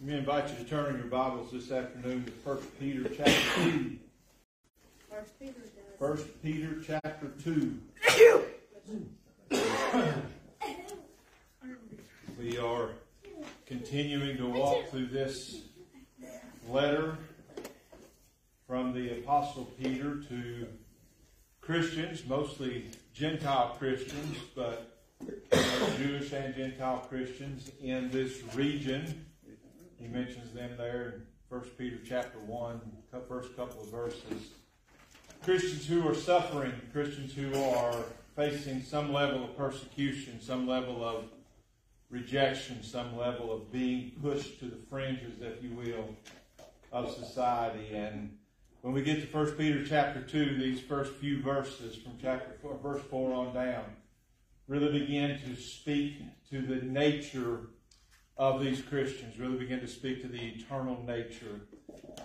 Let me invite you to turn in your Bibles this afternoon to 1 Peter chapter 2. First Peter. 1 Peter chapter 2. We are continuing to walk through this letter from the Apostle Peter to Christians, mostly Gentile Christians, but Jewish and Gentile Christians in this region. He mentions them there in 1 Peter chapter 1, first couple of verses. Christians who are suffering, Christians who are facing some level of persecution, some level of rejection, some level of being pushed to the fringes, if you will, of society. And when we get to 1 Peter chapter 2, these first few verses from chapter 4, verse 4 on down, really begin to speak to the nature of these Christians, really begin to speak to the eternal nature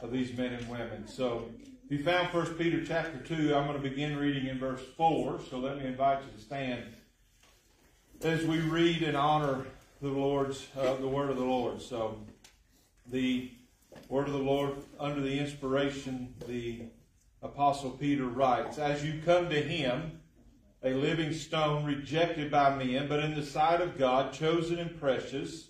of these men and women. So if you found 1 Peter chapter 2, I'm going to begin reading in verse 4. So let me invite you to stand as we read and honor the Lord's, uh, the word of the Lord. So the word of the Lord under the inspiration, the apostle Peter writes, As you come to him, a living stone rejected by men, but in the sight of God, chosen and precious,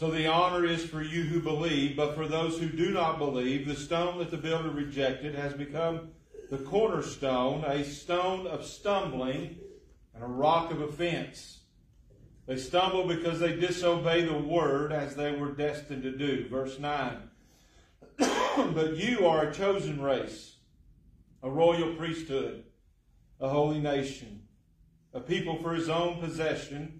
So the honor is for you who believe, but for those who do not believe, the stone that the builder rejected has become the cornerstone, a stone of stumbling and a rock of offense. They stumble because they disobey the word as they were destined to do. Verse 9. but you are a chosen race, a royal priesthood, a holy nation, a people for his own possession,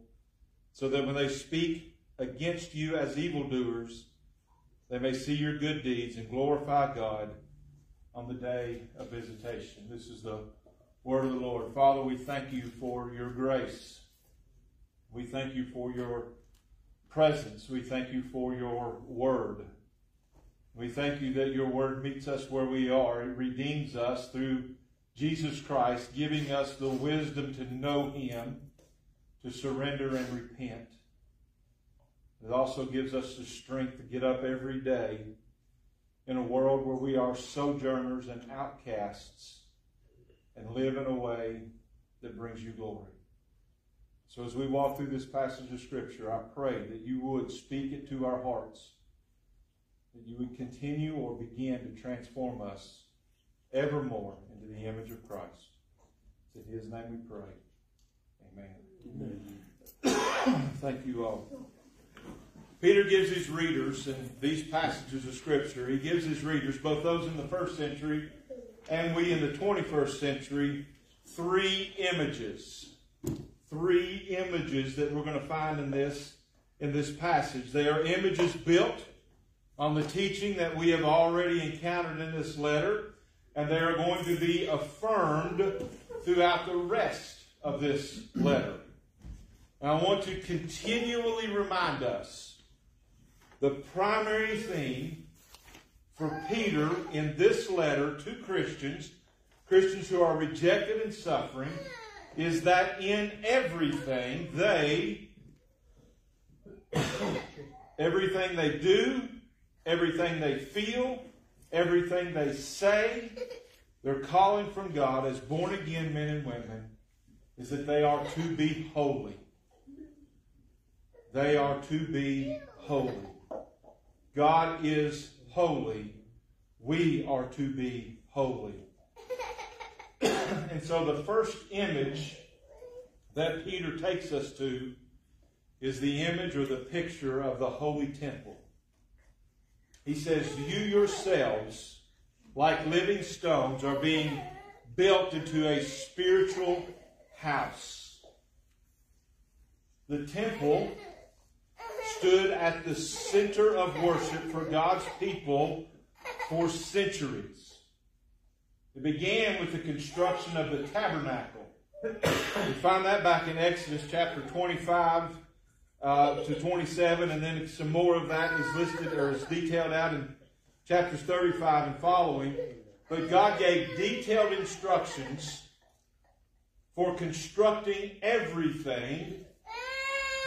so that when they speak against you as evildoers, they may see your good deeds and glorify God on the day of visitation. This is the word of the Lord. Father, we thank you for your grace. We thank you for your presence. We thank you for your word. We thank you that your word meets us where we are. It redeems us through Jesus Christ, giving us the wisdom to know him, to surrender and repent. It also gives us the strength to get up every day in a world where we are sojourners and outcasts and live in a way that brings you glory. So as we walk through this passage of Scripture, I pray that you would speak it to our hearts, that you would continue or begin to transform us evermore into the image of Christ. It's in His name we pray. Amen. Thank you all. Peter gives his readers in these passages of Scripture, he gives his readers, both those in the first century and we in the 21st century, three images. Three images that we're going to find in this, in this passage. They are images built on the teaching that we have already encountered in this letter, and they are going to be affirmed throughout the rest of this letter. And I want to continually remind us the primary theme for Peter in this letter to Christians, Christians who are rejected and suffering, is that in everything they, everything they do, everything they feel, everything they say, they're calling from God as born again men and women, is that they are to be holy. They are to be holy. God is holy. we are to be holy. and so the first image that Peter takes us to is the image or the picture of the holy temple. He says, You yourselves, like living stones, are being built into a spiritual house. The temple stood at the center of worship for God's people for centuries. It began with the construction of the tabernacle. We find that back in Exodus chapter 25 uh, to 27, and then some more of that is listed or is detailed out in chapters 35 and following. But God gave detailed instructions for constructing everything,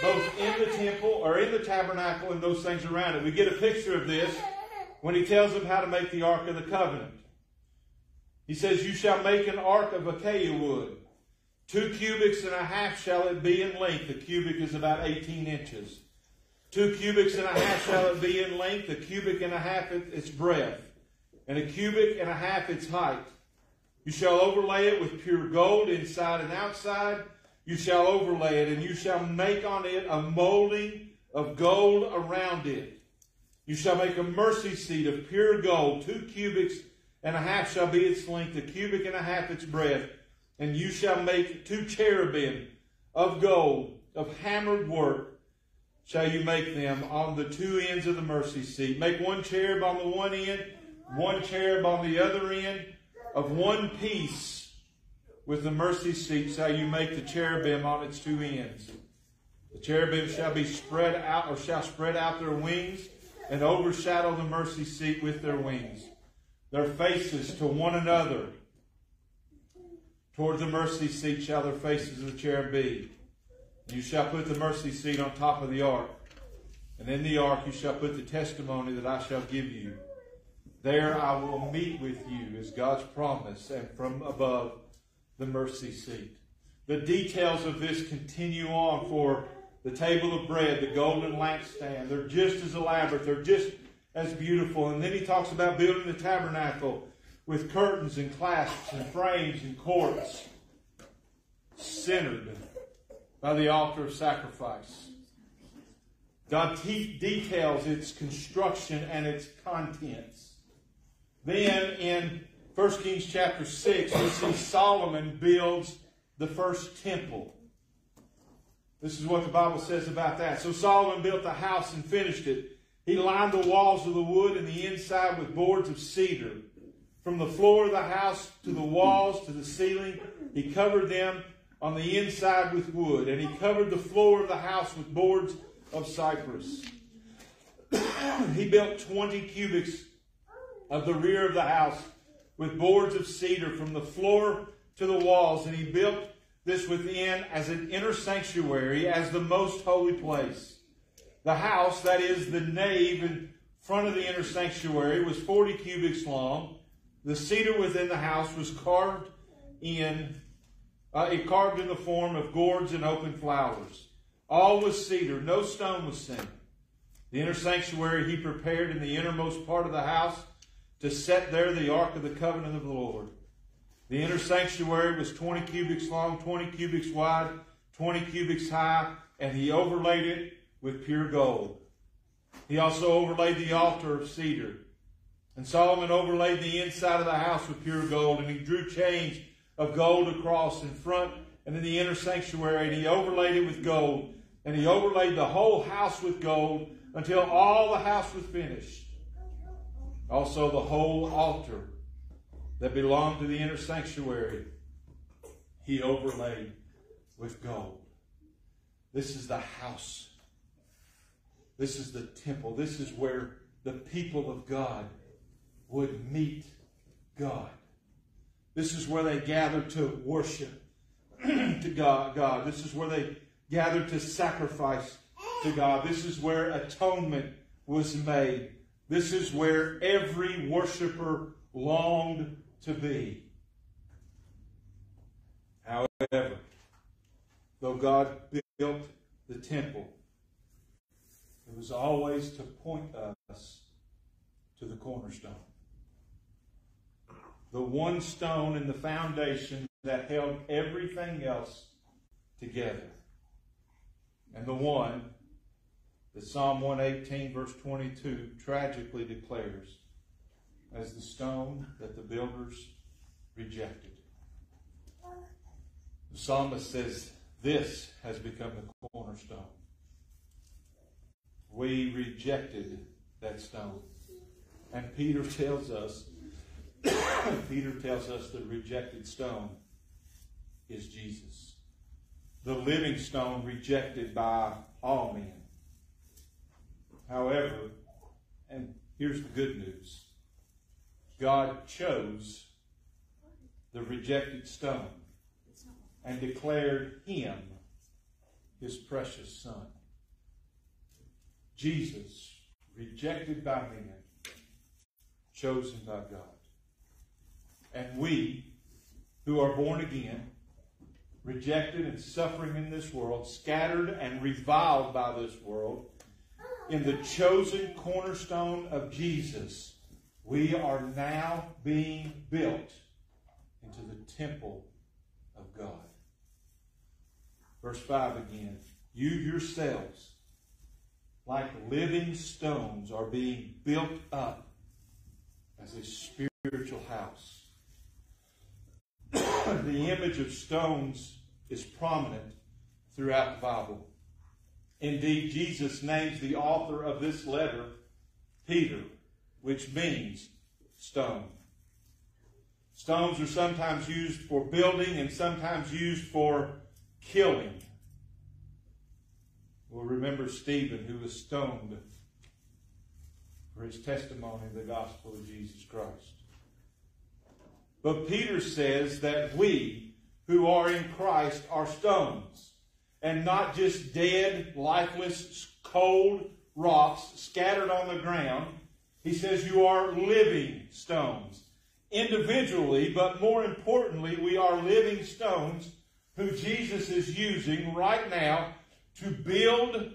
both in the temple or in the tabernacle and those things around it. We get a picture of this when he tells them how to make the Ark of the Covenant. He says, You shall make an ark of acacia wood. Two cubits and a half shall it be in length. A cubit is about 18 inches. Two cubits and a half shall it be in length. A cubit and a half its breadth. And a cubit and a half its height. You shall overlay it with pure gold inside and outside. You shall overlay it, and you shall make on it a molding of gold around it. You shall make a mercy seat of pure gold. Two cubits and a half shall be its length, a cubit and a half its breadth. And you shall make two cherubim of gold, of hammered work, shall you make them on the two ends of the mercy seat. Make one cherub on the one end, one cherub on the other end, of one piece with the mercy seat shall you make the cherubim on its two ends. The cherubim shall be spread out, or shall spread out their wings and overshadow the mercy seat with their wings. Their faces to one another Towards the mercy seat shall their faces of the cherub be. You shall put the mercy seat on top of the ark. And in the ark you shall put the testimony that I shall give you. There I will meet with you, is God's promise, and from above the mercy seat. The details of this continue on for the table of bread, the golden lampstand. They're just as elaborate. They're just as beautiful. And then he talks about building the tabernacle with curtains and clasps and frames and courts, centered by the altar of sacrifice. God te- details its construction and its contents. Then in 1 Kings chapter 6, we see Solomon builds the first temple. This is what the Bible says about that. So Solomon built the house and finished it. He lined the walls of the wood and the inside with boards of cedar. From the floor of the house to the walls to the ceiling, he covered them on the inside with wood, and he covered the floor of the house with boards of cypress. he built 20 cubits of the rear of the house with boards of cedar from the floor to the walls, and he built this within as an inner sanctuary, as the most holy place. The house, that is the nave in front of the inner sanctuary, was 40 cubits long the cedar within the house was carved in, uh, it carved in the form of gourds and open flowers. All was cedar, no stone was seen. The inner sanctuary he prepared in the innermost part of the house to set there the ark of the covenant of the Lord. The inner sanctuary was 20 cubits long, 20 cubits wide, 20 cubits high, and he overlaid it with pure gold. He also overlaid the altar of cedar. And Solomon overlaid the inside of the house with pure gold, and he drew chains of gold across in front and in the inner sanctuary, and he overlaid it with gold. And he overlaid the whole house with gold until all the house was finished. Also, the whole altar that belonged to the inner sanctuary, he overlaid with gold. This is the house. This is the temple. This is where the people of God would meet God. This is where they gathered to worship to God, God. This is where they gathered to sacrifice to God. This is where atonement was made. This is where every worshiper longed to be. However, though God built the temple, it was always to point us to the cornerstone. the one stone in the foundation that held everything else together. And the one that Psalm 118, verse 22, tragically declares as the stone that the builders rejected. The psalmist says, This has become the cornerstone. We rejected that stone. And Peter tells us, Peter tells us the rejected stone is Jesus. The living stone rejected by all men. However, and here's the good news God chose the rejected stone and declared him his precious son. Jesus, rejected by men, chosen by God. And we, who are born again, rejected and suffering in this world, scattered and reviled by this world, in the chosen cornerstone of Jesus, we are now being built into the temple of God. Verse 5 again. You yourselves, like living stones, are being built up as a spiritual house. the image of stones is prominent throughout the Bible. Indeed, Jesus names the author of this letter Peter, which means stone. Stones are sometimes used for building and sometimes used for killing. We'll remember Stephen, who was stoned for his testimony of the gospel of Jesus Christ. But Peter says that we who are in Christ are stones and not just dead, lifeless, cold rocks scattered on the ground. He says you are living stones. Individually, but more importantly, we are living stones who Jesus is using right now to build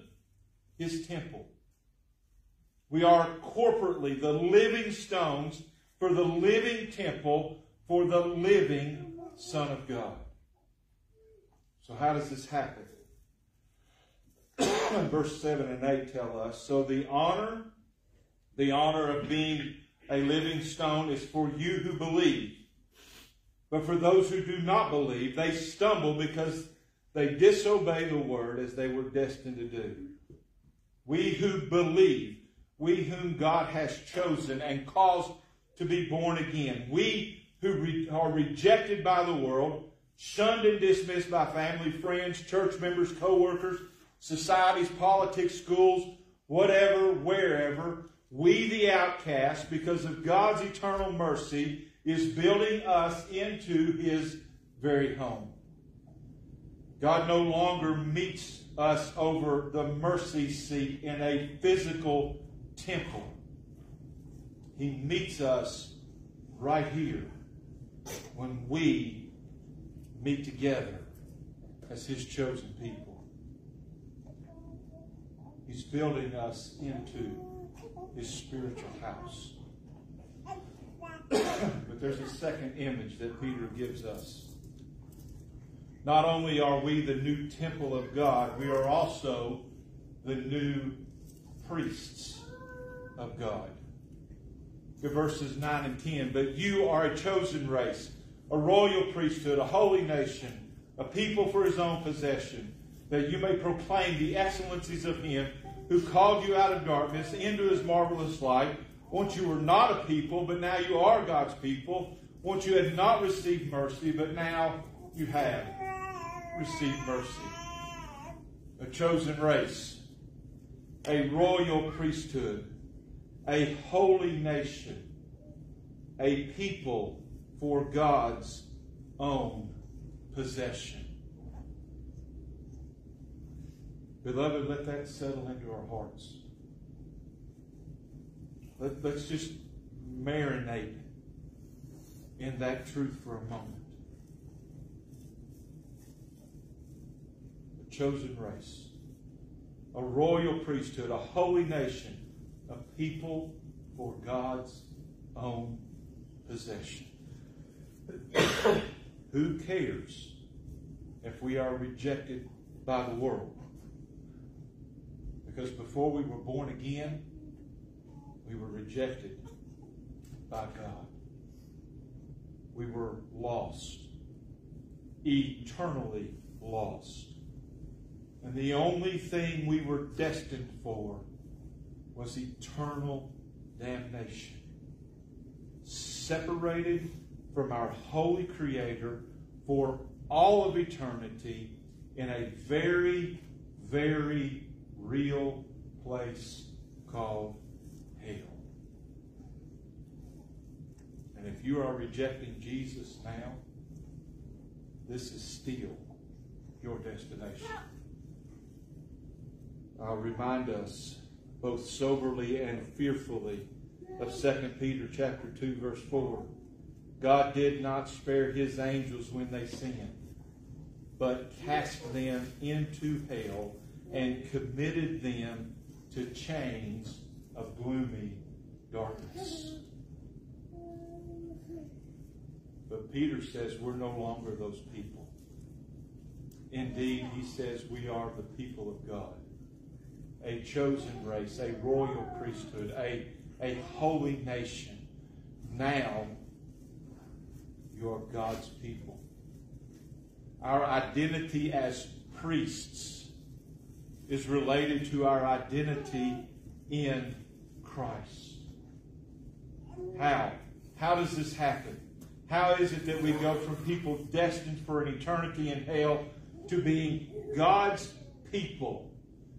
his temple. We are corporately the living stones for the living temple for the living Son of God. So, how does this happen? Verse 7 and 8 tell us So the honor, the honor of being a living stone is for you who believe. But for those who do not believe, they stumble because they disobey the word as they were destined to do. We who believe, we whom God has chosen and caused to be born again, we who re- are rejected by the world, shunned and dismissed by family, friends, church members, co-workers, societies, politics, schools, whatever, wherever, we the outcast, because of God's eternal mercy, is building us into his very home. God no longer meets us over the mercy seat in a physical temple. He meets us right here when we meet together as his chosen people. He's building us into his spiritual house. but there's a second image that Peter gives us. Not only are we the new temple of God, we are also the new priests of God. The verses 9 and 10. But you are a chosen race, a royal priesthood, a holy nation, a people for his own possession, that you may proclaim the excellencies of him who called you out of darkness into his marvelous light. Once you were not a people, but now you are God's people. Once you had not received mercy, but now you have received mercy. A chosen race, a royal priesthood, a holy nation, a people for God's own possession. Beloved, let that settle into our hearts. Let, let's just marinate in that truth for a moment. A chosen race, a royal priesthood, a holy nation, a people for God's own possession. Who cares if we are rejected by the world? Because before we were born again, we were rejected by God. We were lost, eternally lost. And the only thing we were destined for was eternal damnation. Separated from our holy Creator for all of eternity in a very, very real place called hell. And if you are rejecting Jesus now, this is still your destination. I'll remind us both soberly and fearfully of 2 Peter chapter 2 verse 4. God did not spare his angels when they sinned, but cast them into hell and committed them to chains of gloomy darkness. But Peter says we're no longer those people. Indeed, he says we are the people of God, a chosen race, a royal priesthood, a, a holy nation. Now, you're God's people. Our identity as priests is related to our identity in Christ. How? How does this happen? How is it that we go from people destined for an eternity in hell to being God's people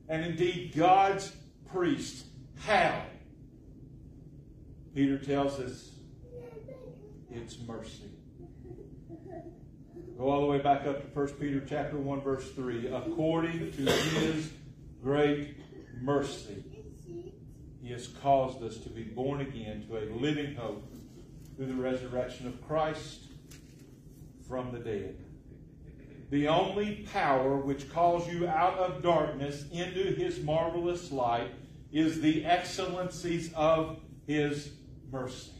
and indeed God's priests? How? Peter tells us it's mercy. Go all the way back up to 1 Peter chapter 1 verse 3. According to his great mercy, he has caused us to be born again to a living hope through the resurrection of Christ from the dead. The only power which calls you out of darkness into his marvelous light is the excellencies of his mercy.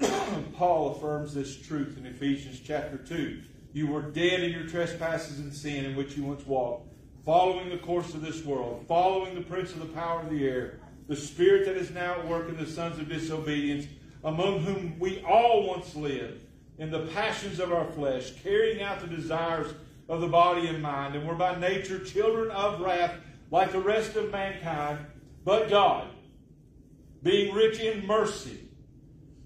Paul affirms this truth in Ephesians chapter 2. You were dead in your trespasses and sin in which you once walked, following the course of this world, following the prince of the power of the air, the spirit that is now at work in the sons of disobedience, among whom we all once lived in the passions of our flesh, carrying out the desires of the body and mind, and were by nature children of wrath like the rest of mankind. But God, being rich in mercy,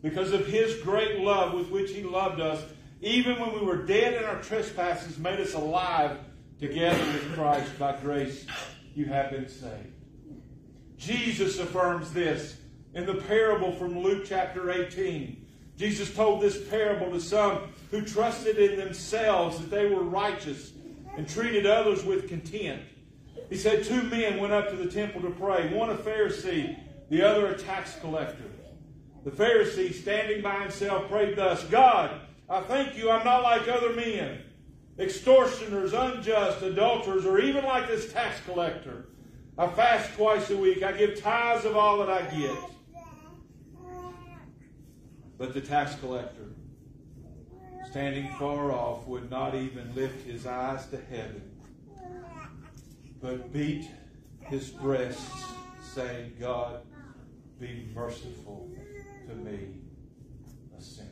because of his great love with which he loved us, even when we were dead in our trespasses, made us alive together with Christ. By grace, you have been saved. Jesus affirms this in the parable from Luke chapter 18. Jesus told this parable to some who trusted in themselves that they were righteous and treated others with contempt. He said, Two men went up to the temple to pray, one a Pharisee, the other a tax collector. The Pharisee, standing by himself, prayed thus God, I thank you I'm not like other men, extortioners, unjust, adulterers, or even like this tax collector. I fast twice a week. I give tithes of all that I get. But the tax collector, standing far off, would not even lift his eyes to heaven, but beat his breast, saying, God, be merciful to me, a sinner.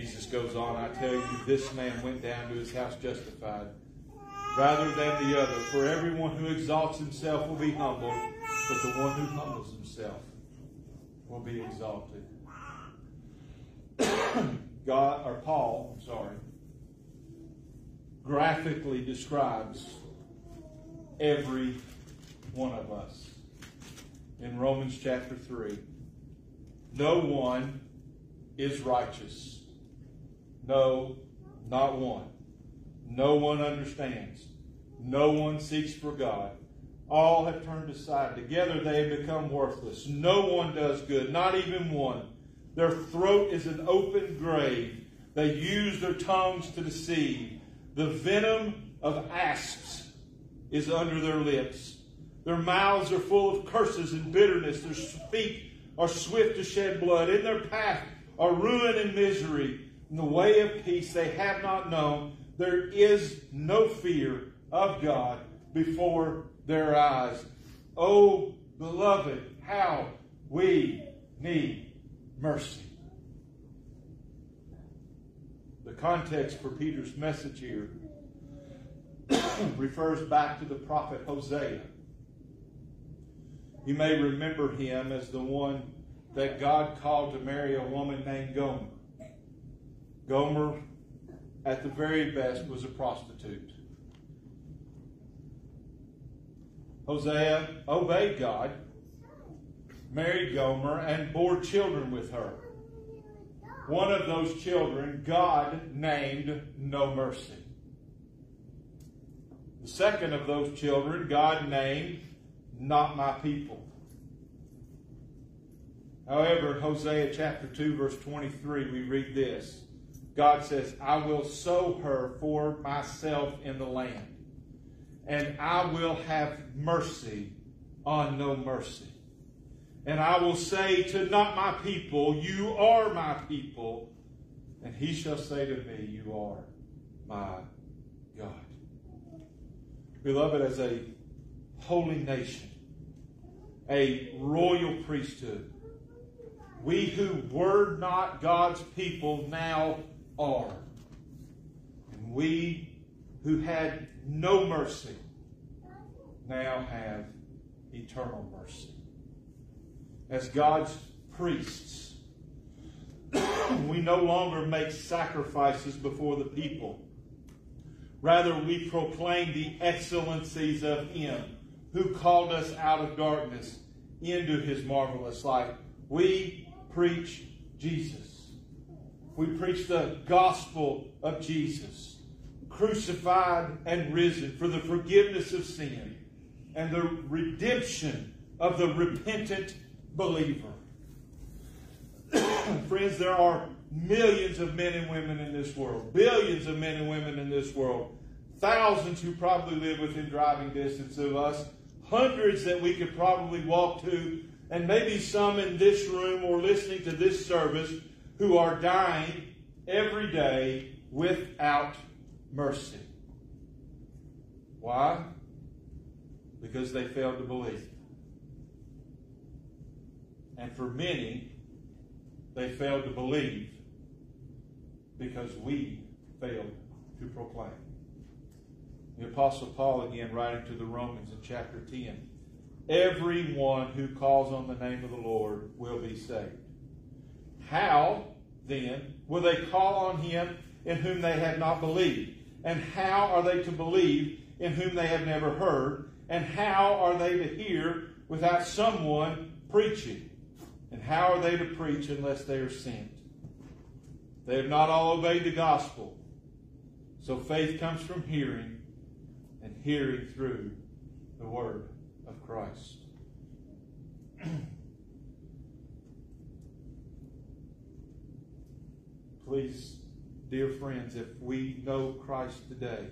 Jesus goes on, I tell you, this man went down to his house justified rather than the other. For everyone who exalts himself will be humbled, but the one who humbles himself will be exalted. God, or Paul, I'm sorry, graphically describes every one of us in Romans chapter 3. No one is righteous. No, not one. No one understands. No one seeks for God. All have turned aside. Together they have become worthless. No one does good, not even one. Their throat is an open grave. They use their tongues to deceive. The venom of asps is under their lips. Their mouths are full of curses and bitterness. Their feet are swift to shed blood. In their path are ruin and misery. In the way of peace they have not known. There is no fear of God before their eyes. Oh, beloved, how we need mercy. The context for Peter's message here refers back to the prophet Hosea. You may remember him as the one that God called to marry a woman named Gomer. Gomer, at the very best, was a prostitute. Hosea obeyed God, married Gomer, and bore children with her. One of those children, God named No Mercy. The second of those children, God named Not My People. However, Hosea chapter 2, verse 23, we read this. God says, I will sow her for myself in the land, and I will have mercy on no mercy. And I will say to not my people, You are my people. And he shall say to me, You are my God. Beloved, as a holy nation, a royal priesthood, we who were not God's people now are. And we who had no mercy now have eternal mercy. As God's priests, we no longer make sacrifices before the people. Rather, we proclaim the excellencies of Him who called us out of darkness into His marvelous light. We preach Jesus. We preach the gospel of Jesus, crucified and risen for the forgiveness of sin and the redemption of the repentant believer. Friends, there are millions of men and women in this world, billions of men and women in this world, thousands who probably live within driving distance of us, hundreds that we could probably walk to and maybe some in this room or listening to this service who are dying every day without mercy. Why? Because they failed to believe. And for many, they failed to believe because we failed to proclaim. The Apostle Paul, again, writing to the Romans in chapter 10, Everyone who calls on the name of the Lord will be saved. How, then, will they call on him in whom they have not believed? And how are they to believe in whom they have never heard? And how are they to hear without someone preaching? And how are they to preach unless they are sent? They have not all obeyed the gospel. So faith comes from hearing, and hearing through the word of Christ. Please, dear friends, if we know Christ today,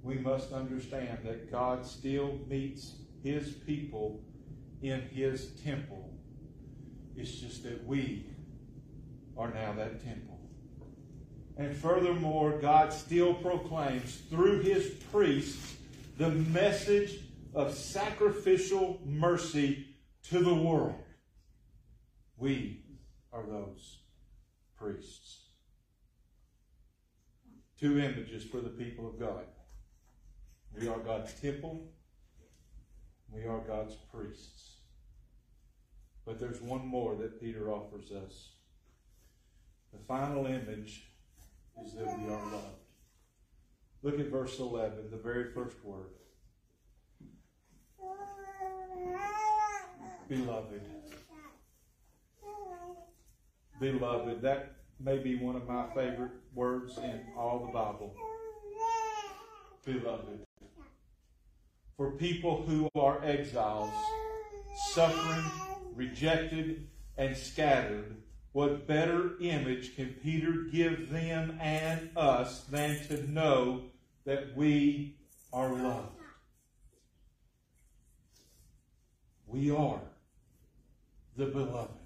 we must understand that God still meets his people in his temple. It's just that we are now that temple. And furthermore, God still proclaims through his priests the message of sacrificial mercy to the world. We are those priests. Two images for the people of God. We are God's temple. We are God's priests. But there's one more that Peter offers us. The final image is that we are loved. Look at verse 11, the very first word. Beloved. Beloved. That may be one of my favorite words in all the Bible. Beloved. For people who are exiles, suffering, rejected, and scattered, what better image can Peter give them and us than to know that we are loved? We are the beloved.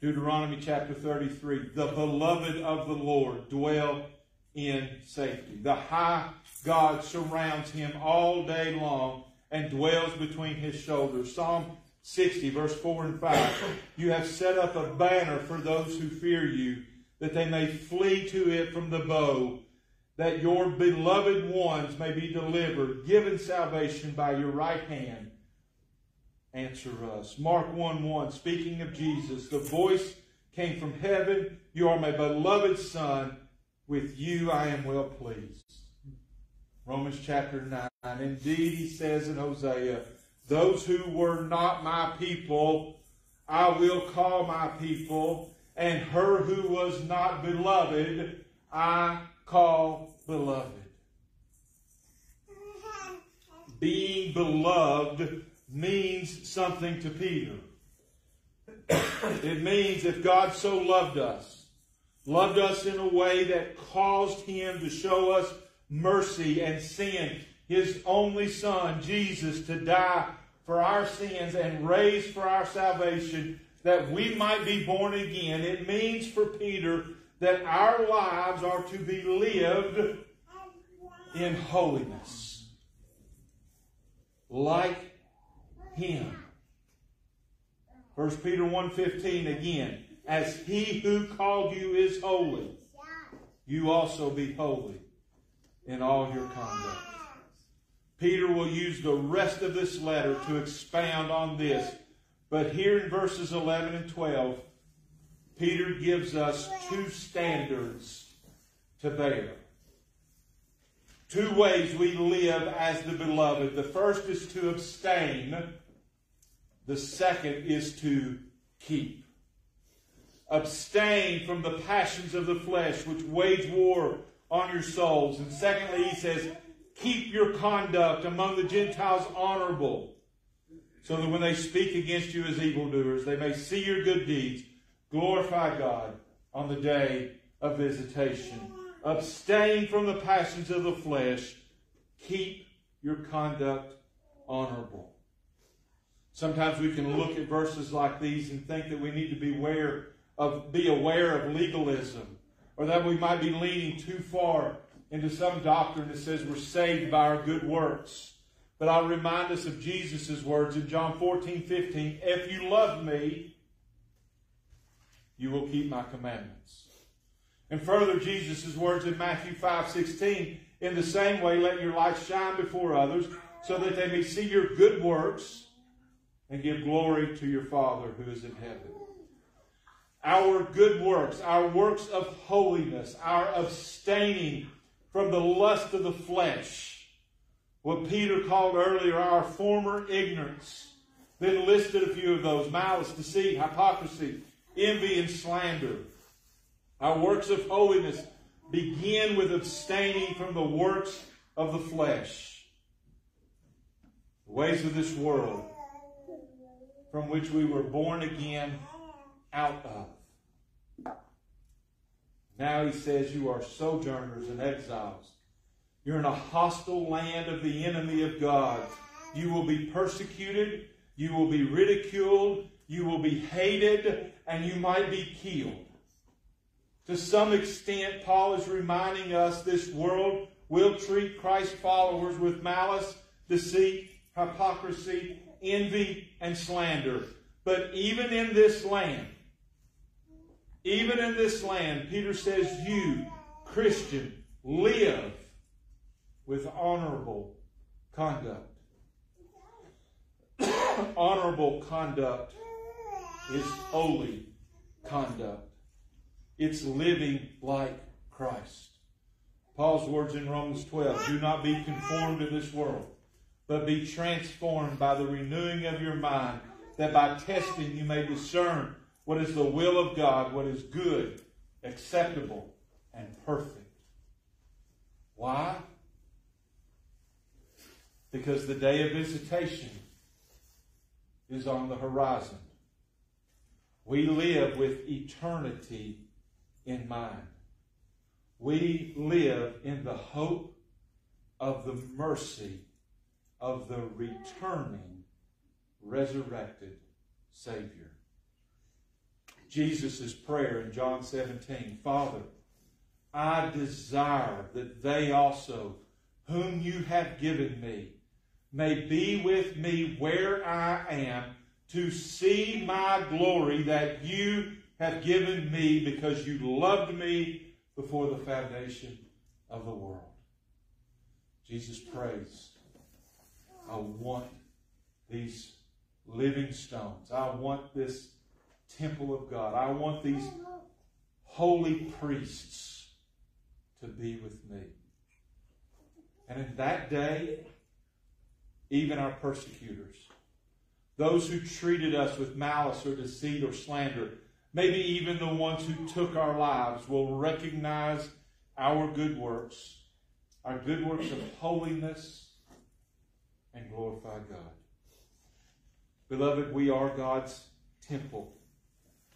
Deuteronomy chapter 33, the beloved of the Lord dwell in safety. The high God surrounds him all day long and dwells between his shoulders. Psalm 60, verse 4 and 5. You have set up a banner for those who fear you, that they may flee to it from the bow, that your beloved ones may be delivered, given salvation by your right hand. Answer us. Mark 1 1, speaking of Jesus, the voice came from heaven. You are my beloved Son. With you I am well pleased. Romans chapter 9. Indeed, he says in Hosea, those who were not my people, I will call my people, and her who was not beloved, I call beloved. Being beloved means something to Peter. it means if God so loved us, loved us in a way that caused him to show us mercy and send his only son, Jesus, to die for our sins and raised for our salvation that we might be born again. It means for Peter that our lives are to be lived in holiness. Like him. 1 Peter 1.15 again. As he who called you is holy, you also be holy in all your conduct. Peter will use the rest of this letter to expound on this. But here in verses 11 and 12, Peter gives us two standards to bear. Two ways we live as the beloved. The first is to abstain. The second is to keep. Abstain from the passions of the flesh which wage war on your souls. And secondly, he says, keep your conduct among the Gentiles honorable, so that when they speak against you as evildoers, they may see your good deeds, glorify God on the day of visitation. Abstain from the passions of the flesh. Keep your conduct honorable. Sometimes we can look at verses like these and think that we need to be aware of, be aware of legalism, or that we might be leaning too far into some doctrine that says we're saved by our good works. But I'll remind us of Jesus' words in John 14, 15. If you love me, you will keep my commandments. And further, Jesus' words in Matthew 5, 16. In the same way, let your light shine before others so that they may see your good works and give glory to your Father who is in heaven. Our good works, our works of holiness, our abstaining from the lust of the flesh. What Peter called earlier our former ignorance. Then listed a few of those malice, deceit, hypocrisy, envy, and slander. Our works of holiness begin with abstaining from the works of the flesh, the ways of this world, from which we were born again out of. Now he says you are sojourners and exiles. You're in a hostile land of the enemy of God. You will be persecuted. You will be ridiculed. You will be hated. And you might be killed. To some extent, Paul is reminding us this world will treat Christ's followers with malice, deceit, hypocrisy, envy, and slander. But even in this land, even in this land, Peter says, you, Christian, live with honorable conduct. honorable conduct is holy conduct. It's living like Christ. Paul's words in Romans 12 do not be conformed to this world, but be transformed by the renewing of your mind, that by testing you may discern what is the will of God, what is good, acceptable, and perfect. Why? Because the day of visitation is on the horizon. We live with eternity in mind. We live in the hope of the mercy of the returning, resurrected Savior. Jesus' prayer in John 17 Father, I desire that they also, whom you have given me, may be with me where I am to see my glory that you have given me because you loved me before the foundation of the world. Jesus prays, I want these living stones. I want this temple of God. I want these holy priests to be with me. And in that day, even our persecutors, those who treated us with malice or deceit or slander, maybe even the ones who took our lives, will recognize our good works, our good works of holiness, and glorify God. Beloved, we are God's temple.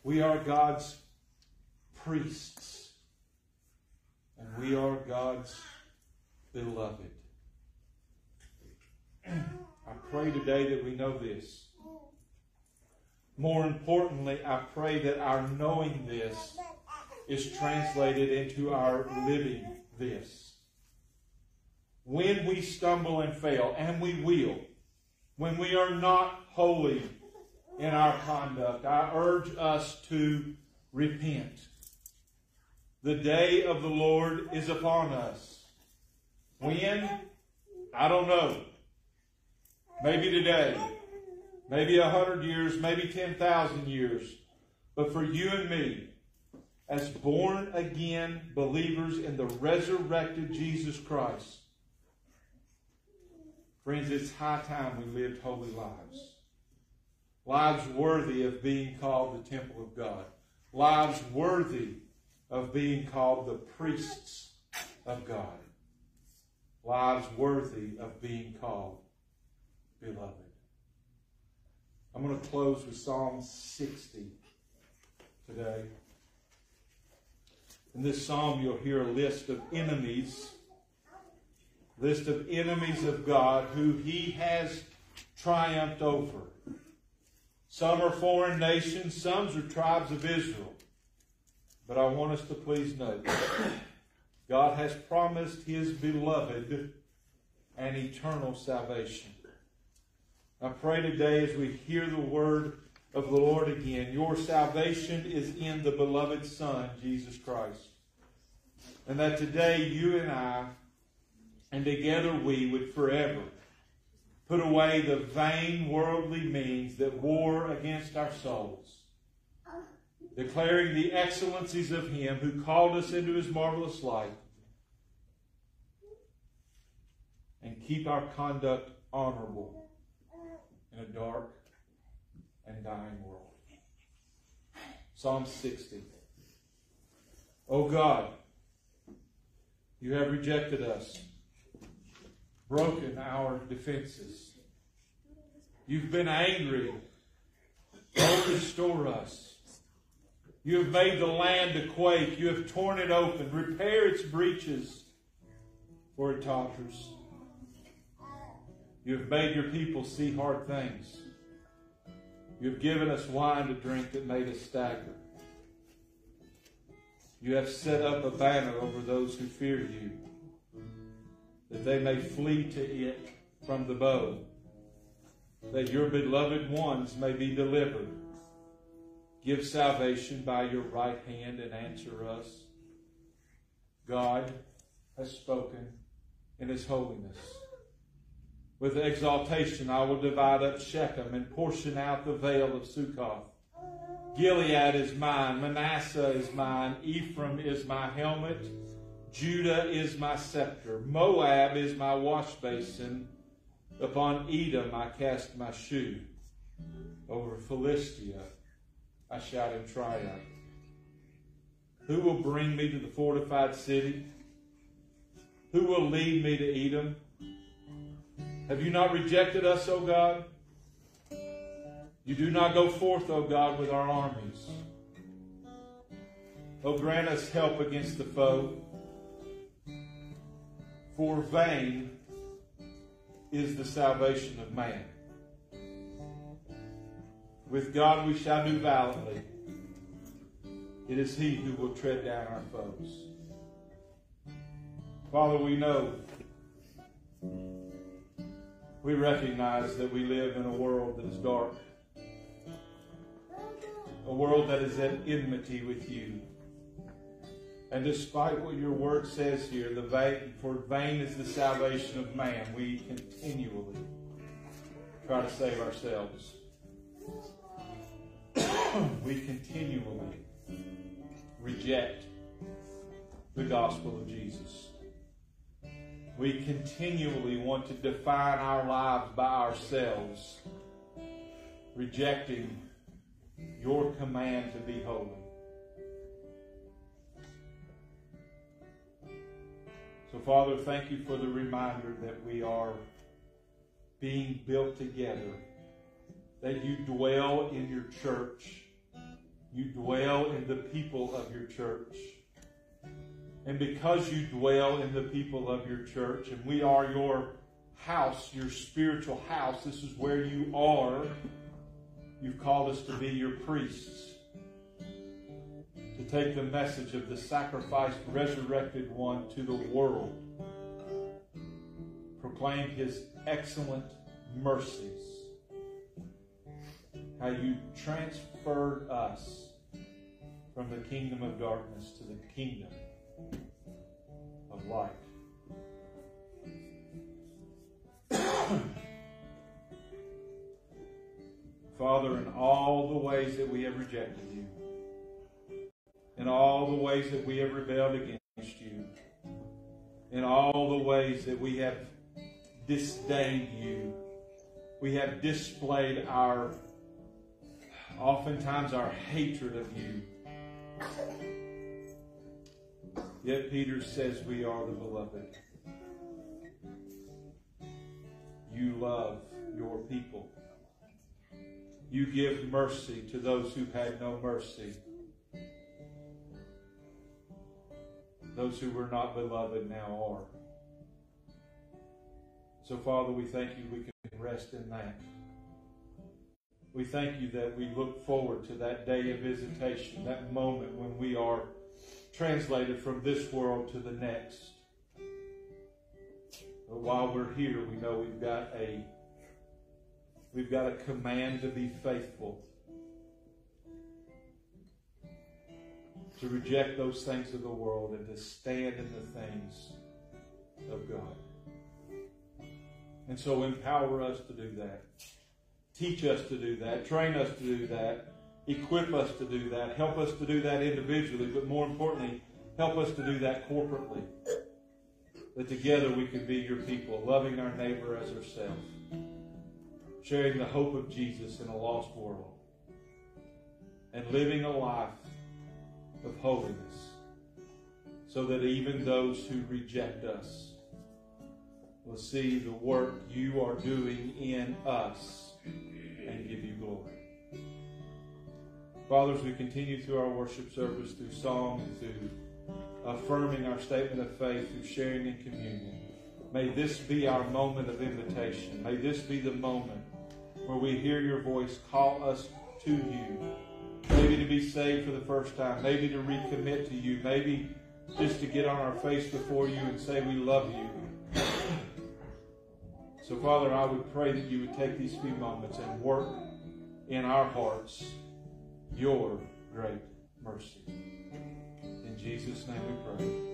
We are God's priests. And we are God's beloved. I pray today that we know this. More importantly, I pray that our knowing this is translated into our living this. When we stumble and fail, and we will, when we are not holy in our conduct, I urge us to repent. The day of the Lord is upon us. When? I don't know. Maybe today. Maybe a hundred years, maybe 10,000 years. But for you and me, as born again believers in the resurrected Jesus Christ, friends, it's high time we lived holy lives. Lives worthy of being called the temple of God. Lives worthy of being called the priests of God. Lives worthy of being called beloved. I'm going to close with Psalm 60 today. In this psalm, you'll hear a list of enemies, list of enemies of God who he has triumphed over. Some are foreign nations, some are tribes of Israel. But I want us to please note God has promised his beloved an eternal salvation. I pray today as we hear the word of the Lord again, your salvation is in the beloved Son, Jesus Christ. And that today you and I, and together we, would forever put away the vain worldly means that war against our souls, declaring the excellencies of Him who called us into His marvelous light, and keep our conduct honorable in a dark and dying world. Psalm 60. O God, you have rejected us, broken our defenses. You've been angry. Don't restore us. You have made the land to quake. You have torn it open. Repair its breaches, for it totters. You have made your people see hard things. You have given us wine to drink that made us stagger. You have set up a banner over those who fear you, that they may flee to it from the bow, that your beloved ones may be delivered. Give salvation by your right hand and answer us. God has spoken in his holiness. With exaltation I will divide up Shechem and portion out the vale of Succoth. Gilead is mine, Manasseh is mine, Ephraim is my helmet, Judah is my scepter, Moab is my wash basin. Upon Edom I cast my shoe. Over Philistia I shout in triumph. Who will bring me to the fortified city? Who will lead me to Edom? Have you not rejected us, O God? You do not go forth, O God, with our armies. O grant us help against the foe. For vain is the salvation of man. With God we shall do valiantly. It is He who will tread down our foes. Father, we know, we recognize that we live in a world that is dark, a world that is at enmity with you. And despite what your word says here, the vain, for vain is the salvation of man, we continually try to save ourselves. we continually reject the gospel of Jesus. We continually want to define our lives by ourselves, rejecting your command to be holy. So, Father, thank you for the reminder that we are being built together, that you dwell in your church, you dwell in the people of your church. And because you dwell in the people of your church, and we are your house, your spiritual house, this is where you are. You've called us to be your priests to take the message of the sacrificed, resurrected one to the world. Proclaim his excellent mercies. How you transferred us from the kingdom of darkness to the kingdom of light. Father, in all the ways that we have rejected you, in all the ways that we have rebelled against you, in all the ways that we have disdained you. We have displayed our, oftentimes, our hatred of you. Yet Peter says we are the beloved. You love your people. You give mercy to those who had no mercy. Those who were not beloved now are. So, Father, we thank you we can rest in that. We thank you that we look forward to that day of visitation, that moment when we are translated from this world to the next. But while we're here, we know we've got a we've got a command to be faithful. To reject those things of the world and to stand in the things of God. And so empower us to do that. Teach us to do that. Train us to do that. Equip us to do that. Help us to do that individually, but more importantly, help us to do that corporately. That together we can be your people, loving our neighbor as ourselves, sharing the hope of Jesus in a lost world, and living a life of holiness, so that even those who reject us will see the work you are doing in us and give you glory. Fathers, we continue through our worship service, through song, and through affirming our statement of faith, through sharing in communion, may this be our moment of invitation. May this be the moment where we hear your voice call us to you maybe to be saved for the first time, maybe to recommit to you, maybe just to get on our face before you and say we love you. So, Father, I would pray that you would take these few moments and work in our hearts your great mercy. In Jesus' name we pray.